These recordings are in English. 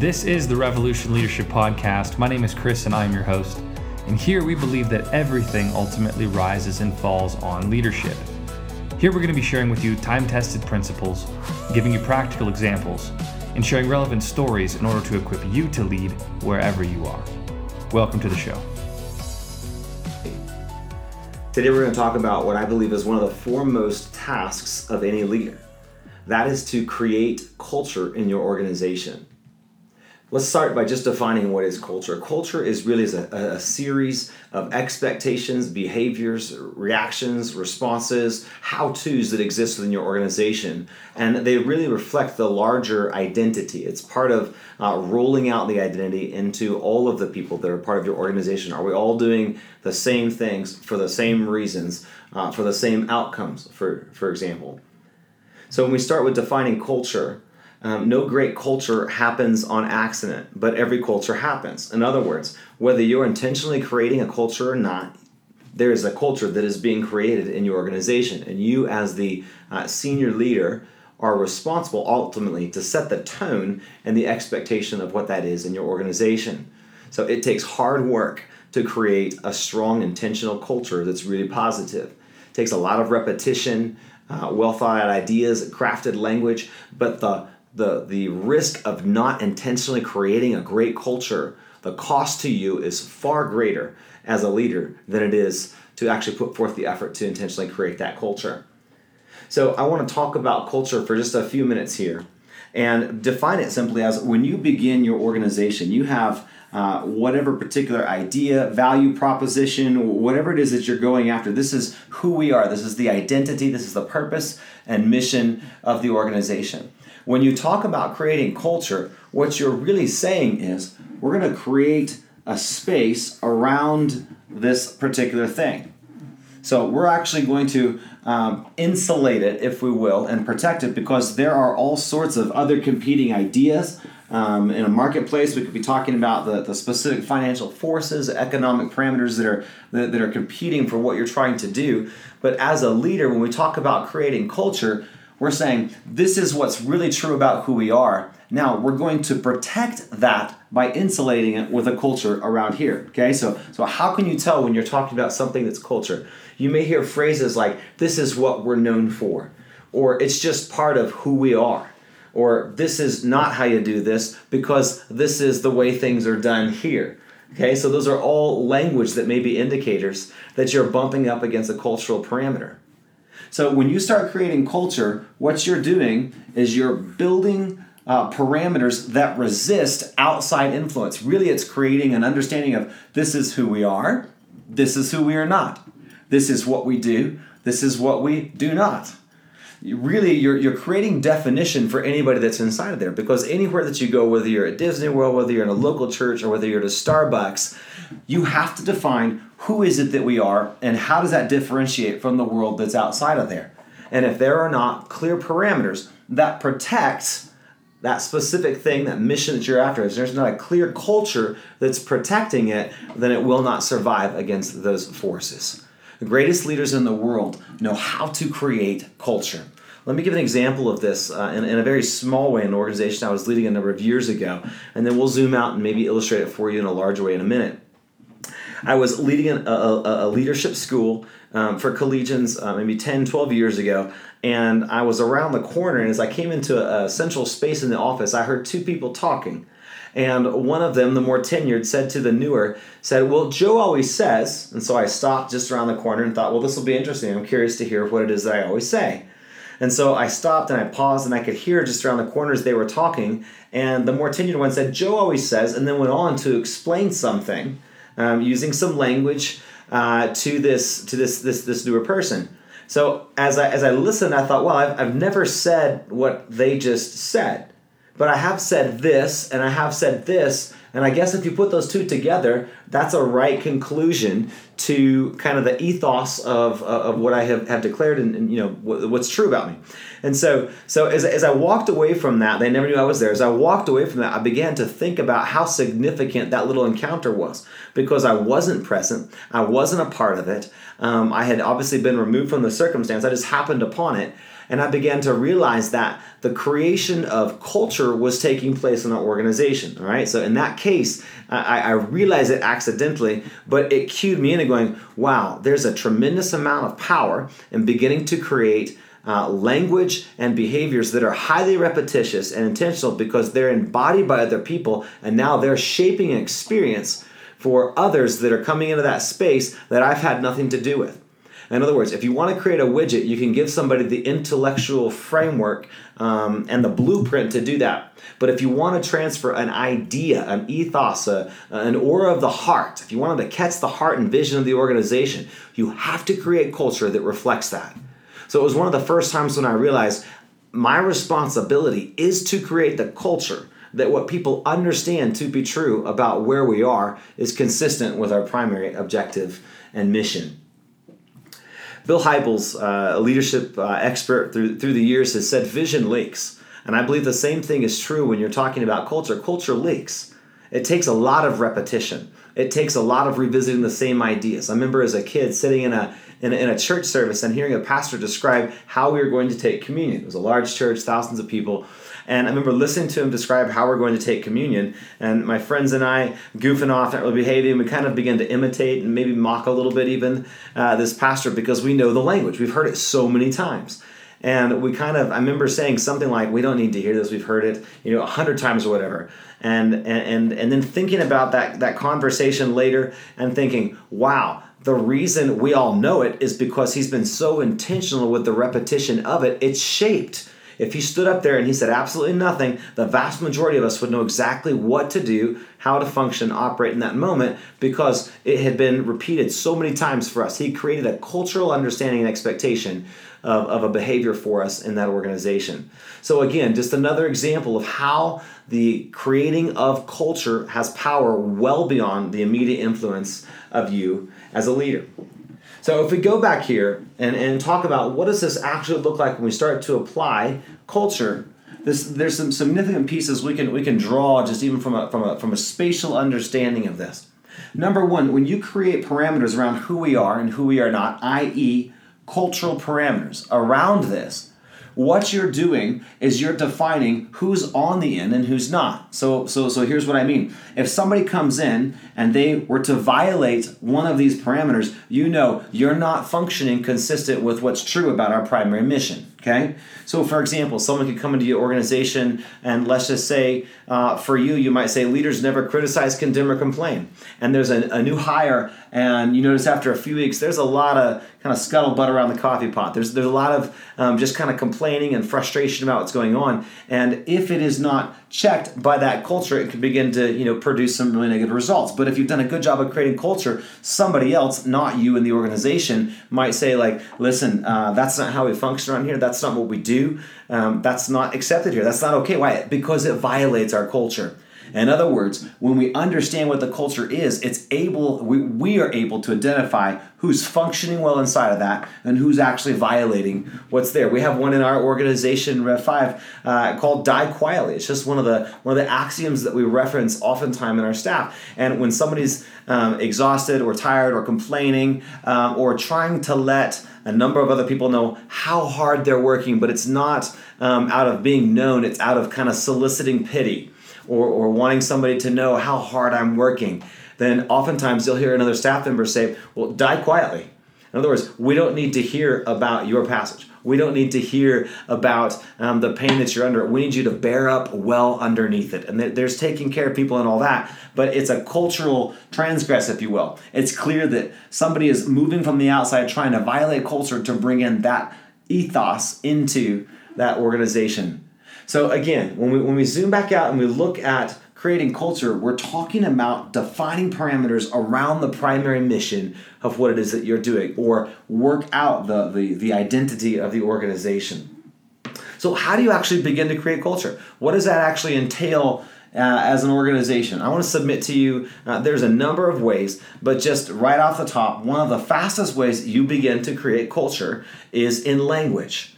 This is the Revolution Leadership Podcast. My name is Chris and I am your host. And here we believe that everything ultimately rises and falls on leadership. Here we're going to be sharing with you time tested principles, giving you practical examples, and sharing relevant stories in order to equip you to lead wherever you are. Welcome to the show. Today we're going to talk about what I believe is one of the foremost tasks of any leader. That is to create culture in your organization. Let's start by just defining what is culture. Culture is really a, a, series of expectations, behaviors, reactions, responses, how to's that exist within your organization. And they really reflect the larger identity. It's part of uh, rolling out the identity into all of the people that are part of your organization. Are we all doing the same things for the same reasons, uh, for the same outcomes, for, for example? So when we start with defining culture, um, no great culture happens on accident, but every culture happens. In other words, whether you're intentionally creating a culture or not, there is a culture that is being created in your organization. And you, as the uh, senior leader, are responsible ultimately to set the tone and the expectation of what that is in your organization. So it takes hard work to create a strong, intentional culture that's really positive. It takes a lot of repetition, uh, well thought out ideas, crafted language, but the the the risk of not intentionally creating a great culture, the cost to you is far greater as a leader than it is to actually put forth the effort to intentionally create that culture. So I want to talk about culture for just a few minutes here and define it simply as when you begin your organization, you have uh, whatever particular idea, value proposition, whatever it is that you're going after. This is who we are. This is the identity. This is the purpose and mission of the organization. When you talk about creating culture, what you're really saying is we're going to create a space around this particular thing. So we're actually going to um, insulate it, if we will, and protect it because there are all sorts of other competing ideas. Um, in a marketplace, we could be talking about the, the specific financial forces, economic parameters that are that, that are competing for what you're trying to do. But as a leader, when we talk about creating culture, we're saying this is what's really true about who we are. Now we're going to protect that by insulating it with a culture around here. Okay, so so how can you tell when you're talking about something that's culture? You may hear phrases like "this is what we're known for," or "it's just part of who we are," or "this is not how you do this because this is the way things are done here." Okay, so those are all language that may be indicators that you're bumping up against a cultural parameter. So when you start creating culture, what you're doing is you're building uh, parameters that resist outside influence. Really, it's creating an understanding of this is who we are, this is who we are not, this is what we do, this is what we do not really you're, you're creating definition for anybody that's inside of there because anywhere that you go whether you're at disney world whether you're in a local church or whether you're at a starbucks you have to define who is it that we are and how does that differentiate from the world that's outside of there and if there are not clear parameters that protect that specific thing that mission that you're after if there's not a clear culture that's protecting it then it will not survive against those forces the greatest leaders in the world know how to create culture. Let me give an example of this uh, in, in, a very small way in an organization I was leading a number of years ago, and then we'll zoom out and maybe illustrate it for you in a larger way in a minute. I was leading a, a, a leadership school um, for collegians uh, maybe 10, 12 years ago, and I was around the corner, and as I came into a, a central space in the office, I heard two people talking. And one of them, the more tenured, said to the newer, said, Well, Joe always says, and so I stopped just around the corner and thought, Well, this will be interesting. I'm curious to hear what it is that I always say. And so I stopped and I paused and I could hear just around the corners they were talking. And the more tenured one said, Joe always says, and then went on to explain something um, using some language uh, to this to this this this newer person. So as I as I listened, I thought, well, I've, I've never said what they just said. But I have said this and I have said this, and I guess if you put those two together, that's a right conclusion to kind of the ethos of, of what I have, have declared and, and you know what's true about me. And so so as, as I walked away from that, they never knew I was there. As I walked away from that, I began to think about how significant that little encounter was because I wasn't present, I wasn't a part of it. Um, I had obviously been removed from the circumstance. I just happened upon it. And I began to realize that the creation of culture was taking place in our organization. All right, so in that case, I, I realized it accidentally, but it cued me into going, wow, there's a tremendous amount of power in beginning to create. Uh, language and behaviors that are highly repetitious and intentional because they're embodied by other people and now they're shaping an experience for others that are coming into that space that I've had nothing to do with. In other words, if you want to create a widget, you can give somebody the intellectual framework um, and the blueprint to do that. But if you want to transfer an idea, an ethos, a, an aura of the heart, if you want them to catch the heart and vision of the organization, you have to create culture that reflects that. So it was one of the first times when I realized my responsibility is to create the culture that what people understand to be true about where we are is consistent with our primary objective and mission. Bill Hybels, uh, a leadership uh, expert through, through the years, has said vision leaks. And I believe the same thing is true when you're talking about culture. Culture leaks. It takes a lot of repetition. It takes a lot of revisiting the same ideas. I remember as a kid sitting in a, in a, in a church service and hearing a pastor describe how we were going to take communion. It was a large church, thousands of people. And I remember listening to him describe how we're going to take communion. And my friends and I, goofing off, not really behaving, we kind of began to imitate and maybe mock a little bit even uh, this pastor because we know the language. We've heard it so many times. And we kind of, I remember saying something like, "We don't need to hear this. We've heard it, you know, a hundred times or whatever." And and and then thinking about that that conversation later and thinking, "Wow, the reason we all know it is because he's been so intentional with the repetition of it. It's shaped if he stood up there and he said absolutely nothing, the vast majority of us would know exactly what to do, how to function, operate in that moment because it had been repeated so many times for us. He created a cultural understanding and expectation of, of a behavior for us in that organization. So, again, just another example of how the creating of culture has power well beyond the immediate influence of you as a leader. So if we go back here and, and talk about what does this actually look like when we start to apply culture, this, there's some significant pieces we can we can draw just even from a, from a from a spatial understanding of this. Number one, when you create parameters around who we are and who we are not, i.e., cultural parameters around this, what you're doing is you're defining who's on the in and who's not. So so so here's what I mean. If somebody comes in and they were to violate one of these parameters, you know you're not functioning consistent with what's true about our primary mission. Okay? So, for example, someone could come into your organization and let's just say uh, for you, you might say leaders never criticize, condemn, or complain. And there's a, a, new hire, and you notice after a few weeks, there's a lot of kind of scuttlebutt around the coffee pot. There's, there's a lot of um, just kind of complaining and frustration about what's going on. And if it is not checked by that culture, it could begin to you know produce some really negative results. But if you've done a good job of creating culture, somebody else, not you in the organization, might say like, "Listen, uh, that's not how we function around here. That's not what we do. Um, that's not accepted here. That's not okay. Why? Because it violates our culture." In other words, when we understand what the culture is, it's able we, we are able to identify who's functioning well inside of that and who's actually violating what's there. We have one in our organization, Rev Five, uh, called "Die Quietly." It's just one of the one of the axioms that we reference oftentimes in our staff. And when somebody's um, exhausted or tired or complaining um, or trying to let a number of other people know how hard they're working, but it's not um, out of being known, it's out of kind of soliciting pity or, or wanting somebody to know how hard I'm working, then oftentimes you'll hear another staff member say, Well, die quietly. In other words, we don't need to hear about your passage. We don't need to hear about um, the pain that you're under. We need you to bear up well underneath it. And there's taking care of people and all that, but it's a cultural transgress, if you will. It's clear that somebody is moving from the outside trying to violate culture to bring in that ethos into that organization. So again, when we when we zoom back out and we look at creating culture, we're talking about defining parameters around the primary mission of what it is that you're doing, or work out the the, the identity of the organization. So how do you actually begin to create culture? What does that actually entail? Uh, as an organization. I want to submit to you uh, there's a number of ways, but just right off the top, one of the fastest ways you begin to create culture is in language.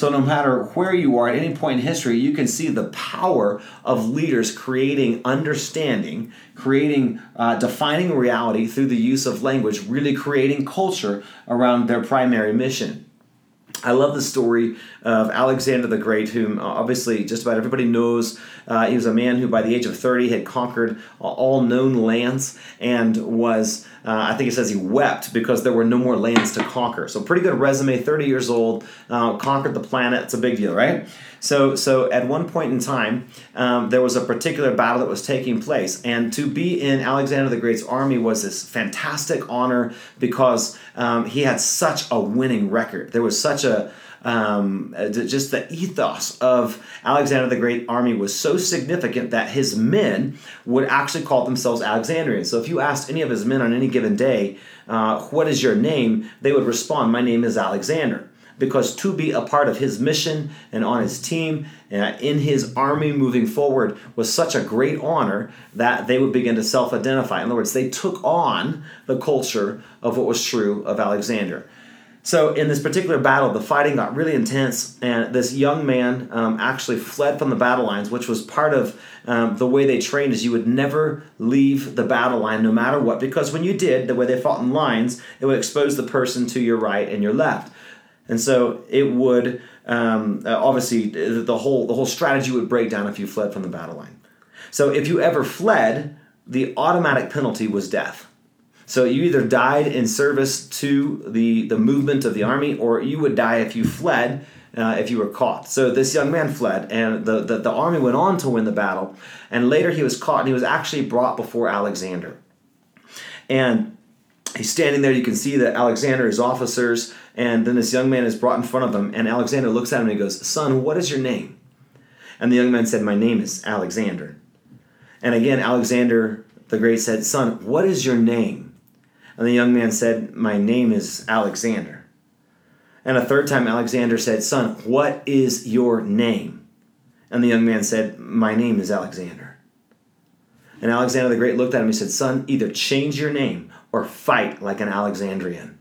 So, no matter where you are at any point in history, you can see the power of leaders creating understanding, creating, uh, defining reality through the use of language, really creating culture around their primary mission. I love the story of Alexander the Great, whom uh, obviously just about everybody knows. Uh, he was a man who, by the age of 30, had conquered all known lands and was, uh, I think it says he wept because there were no more lands to conquer. So, pretty good resume, 30 years old, uh, conquered the planet. It's a big deal, right? So, so at one point in time, um, there was a particular battle that was taking place, and to be in Alexander the Great's army was this fantastic honor because um, he had such a winning record. There was such a um, uh, just the ethos of Alexander the Great army was so significant that his men would actually call themselves Alexandrians. So if you asked any of his men on any given day, uh, what is your name? They would respond, My name is Alexander because to be a part of his mission and on his team uh, in his army moving forward was such a great honor that they would begin to self identify. In other words, they took on the culture of what was true of Alexander. So, in this particular battle, the fighting got really intense, and this young man um, actually fled from the battle lines, which was part of um, the way they trained. Is you would never leave the battle line, no matter what, because when you did, the way they fought in lines, it would expose the person to your right and your left and so it would um, uh, obviously the whole the whole strategy would break down if you fled from the battle line. So if you ever fled, the automatic penalty was death. So you either died in service to the the movement of the army, or you would die if you fled. Uh, if you were caught. So this young man fled, and the, the, the army went on to win the battle. And later he was caught, and he was actually brought before Alexander. And he's standing there. You can see that Alexander, his officers, and then this young man is brought in front of him, and Alexander looks at him and he goes, Son, what is your name? And the young man said, My name is Alexander. And again, Alexander the Great said, Son, what is your name? And the young man said, My name is Alexander. And a third time, Alexander said, Son, what is your name? And the young man said, My name is Alexander. And Alexander the Great looked at him and said, Son, either change your name or fight like an Alexandrian.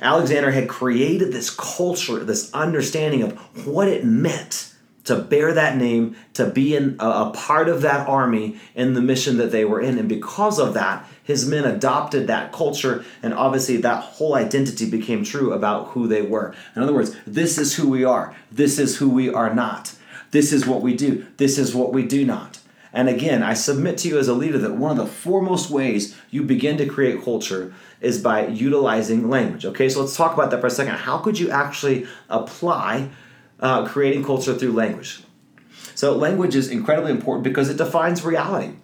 Alexander had created this culture, this understanding of what it meant to bear that name, to be in a, a, part of that army in the mission that they were in. And because of that, his men adopted that culture, and obviously that whole identity became true about who they were. In other words, this is who we are, this is who we are not. This is what we do, this is what we do not. And again, I submit to you as a leader that one of the foremost ways you begin to create culture is by utilizing language. Okay, so let's talk about that for a second. How could you actually apply uh, creating culture through language? So, language is incredibly important because it defines reality.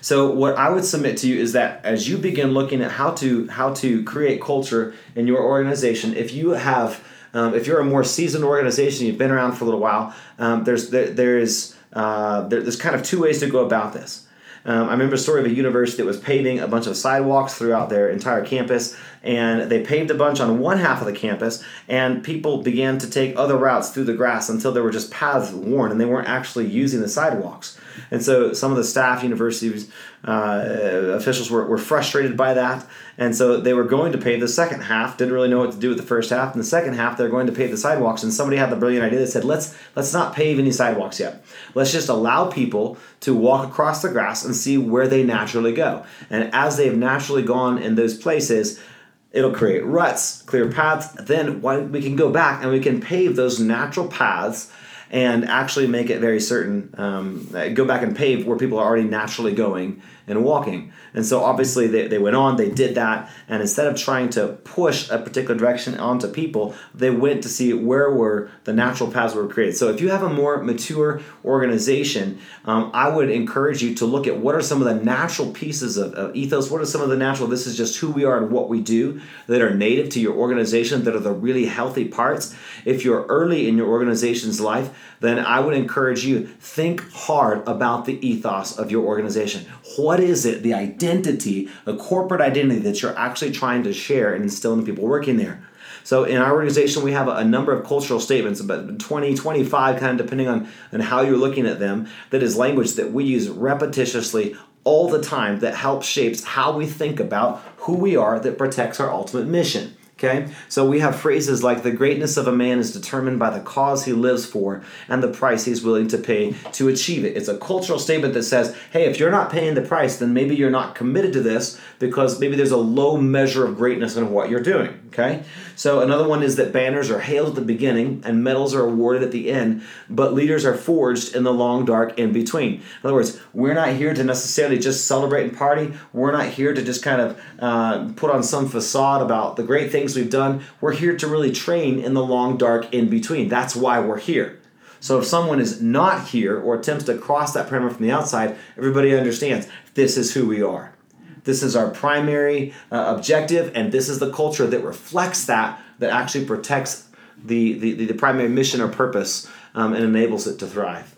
So, what I would submit to you is that as you begin looking at how to how to create culture in your organization, if you have um, if you're a more seasoned organization, you've been around for a little while, um, there's there, there is uh, there, there's kind of two ways to go about this. Um, I remember a story of a university that was paving a bunch of sidewalks throughout their entire campus, and they paved a bunch on one half of the campus, and people began to take other routes through the grass until there were just paths worn, and they weren't actually using the sidewalks. And so some of the staff, universities, uh, officials were, were frustrated by that. And so they were going to pave the second half, didn't really know what to do with the first half. In the second half, they're going to pave the sidewalks. And somebody had the brilliant idea that said, let's, let's not pave any sidewalks yet. Let's just allow people to walk across the grass and see where they naturally go. And as they have naturally gone in those places, it'll create ruts, clear paths. Then we can go back and we can pave those natural paths and actually make it very certain. Um, go back and pave where people are already naturally going and walking. And so obviously they, they went on, they did that, and instead of trying to push a particular direction onto people, they went to see where were the natural paths were created. So if you have a more mature organization, um, I would encourage you to look at what are some of the natural pieces of, of ethos, what are some of the natural, this is just who we are and what we do that are native to your organization, that are the really healthy parts. If you're early in your organization's life, then I would encourage you think hard about the ethos of your organization. What is it, the identity, the corporate identity that you're actually trying to share and instill in the people working there? So in our organization, we have a, number of cultural statements, about 20, 25, kind of depending on, on how you're looking at them, that is language that we use repetitiously all the time that helps shapes how we think about who we are that protects our ultimate mission. Okay? So we have phrases like the greatness of a man is determined by the cause he lives for and the price he's willing to pay to achieve it. It's a cultural statement that says, hey, if you're not paying the price, then maybe you're not committed to this because maybe there's a low measure of greatness in what you're doing. Okay? So another one is that banners are hailed at the beginning and medals are awarded at the end, but leaders are forged in the long dark in between. In other words, we're not here to necessarily just celebrate and party. We're not here to just kind of uh, put on some facade about the great things we've done. We're here to really train in the long dark in between. That's why we're here. So if someone is not here or attempts to cross that perimeter from the outside, everybody understands this is who we are. This is our primary uh, objective, and this is the culture that reflects that, that actually protects the, the, the primary mission or purpose um, and enables it to thrive.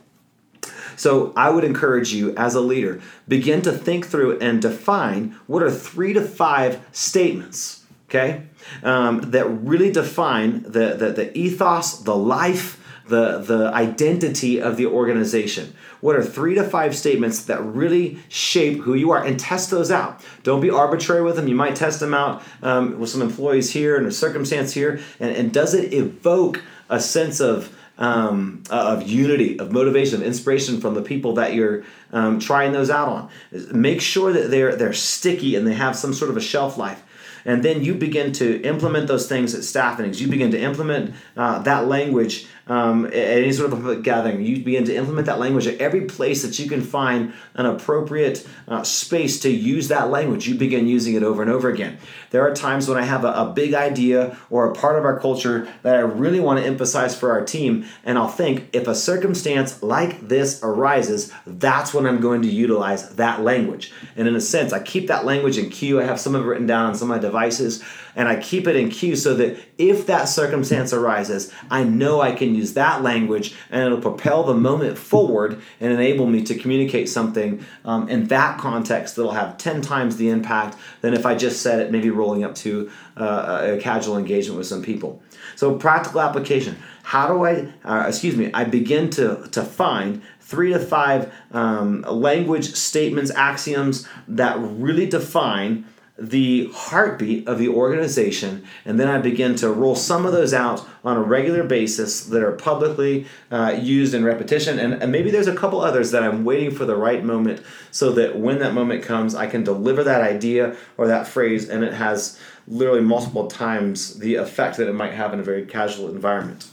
So I would encourage you as a leader, begin to think through and define what are three to five statements, okay, um, that really define the, the, the ethos, the life, the, the identity of the organization. What are three to five statements that really shape who you are and test those out? Don't be arbitrary with them. You might test them out um, with some employees here and a circumstance here. And, and does it evoke a sense of um, of unity, of motivation, of inspiration from the people that you're um, trying those out on. Make sure that they're they're sticky and they have some sort of a shelf life. And then you begin to implement those things at staff meetings. You begin to implement uh, that language um, at any sort of a gathering. You begin to implement that language at every place that you can find an appropriate uh, space to use that language. You begin using it over and over again. There are times when I have a, a big idea or a part of our culture that I really want to emphasize for our team, and I'll think if a circumstance like this arises, that's when I'm going to utilize that language. And in a sense, I keep that language in queue. I have some of it written down on some of devices and I keep it in queue so that if that circumstance arises, I know I can use that language and it'll propel the moment forward and enable me to communicate something um, in that context that'll have 10 times the impact than if I just said it, maybe rolling up to uh, a casual engagement with some people. So, practical application. How do I, uh, excuse me, I begin to, to find three to five um, language statements, axioms that really define the heartbeat of the organization, and then I begin to roll some of those out on a regular basis that are publicly uh, used in repetition. And, and maybe there's a couple others that I'm waiting for the right moment so that when that moment comes, I can deliver that idea or that phrase, and it has literally multiple times the effect that it might have in a very casual environment.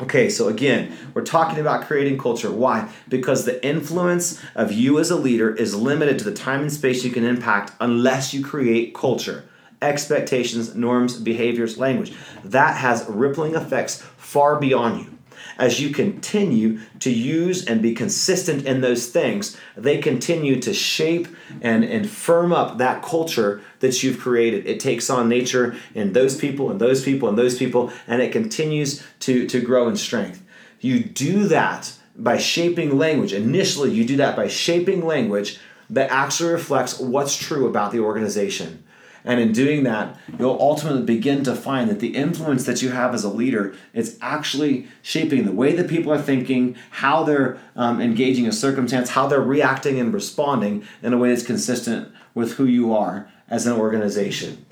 Okay, so again, we're talking about creating culture. Why? Because the influence of you as a leader is limited to the time and space you can impact unless you create culture, expectations, norms, behaviors, language. That has rippling effects far beyond you as you continue to use and be consistent in those things, they continue to shape and, and firm up that culture that you've created. It takes on nature in those people and those people and those people, and it continues to, to grow in strength. You do that by shaping language. Initially, you do that by shaping language that actually reflects what's true about the organization. And in doing that, you'll ultimately begin to find that the influence that you have as a leader is actually shaping the way that people are thinking, how they're um, engaging a circumstance, how they're reacting and responding in a way that's consistent with who you are as an organization.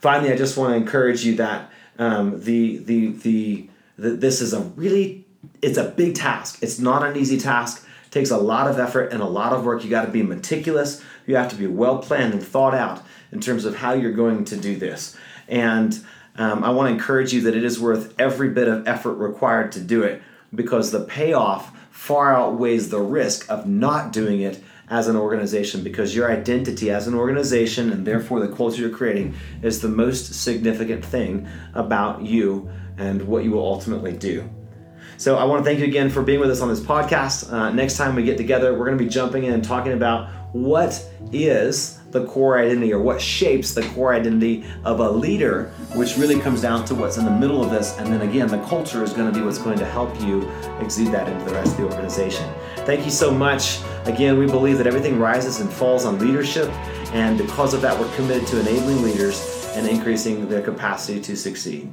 Finally, I just want to encourage you that um, the, the, the, the, this is a really, it's a big task. It's not an easy task. Takes a lot of effort and a lot of work. You got to be meticulous. You have to be well planned and thought out in terms of how you're going to do this. And um, I want to encourage you that it is worth every bit of effort required to do it because the payoff far outweighs the risk of not doing it as an organization because your identity as an organization and therefore the culture you're creating is the most significant thing about you and what you will ultimately do. So I want to thank you again for being with us on this podcast. Uh, next time we get together, we're going to be jumping in and talking about what is the core identity or what shapes the core identity of a leader, which really comes down to what's in the middle of this. And then again, the culture is going to be what's going to help you exude that into the rest of the organization. Thank you so much. Again, we believe that everything rises and falls on leadership. And because of that, we're committed to enabling leaders and increasing their capacity to succeed.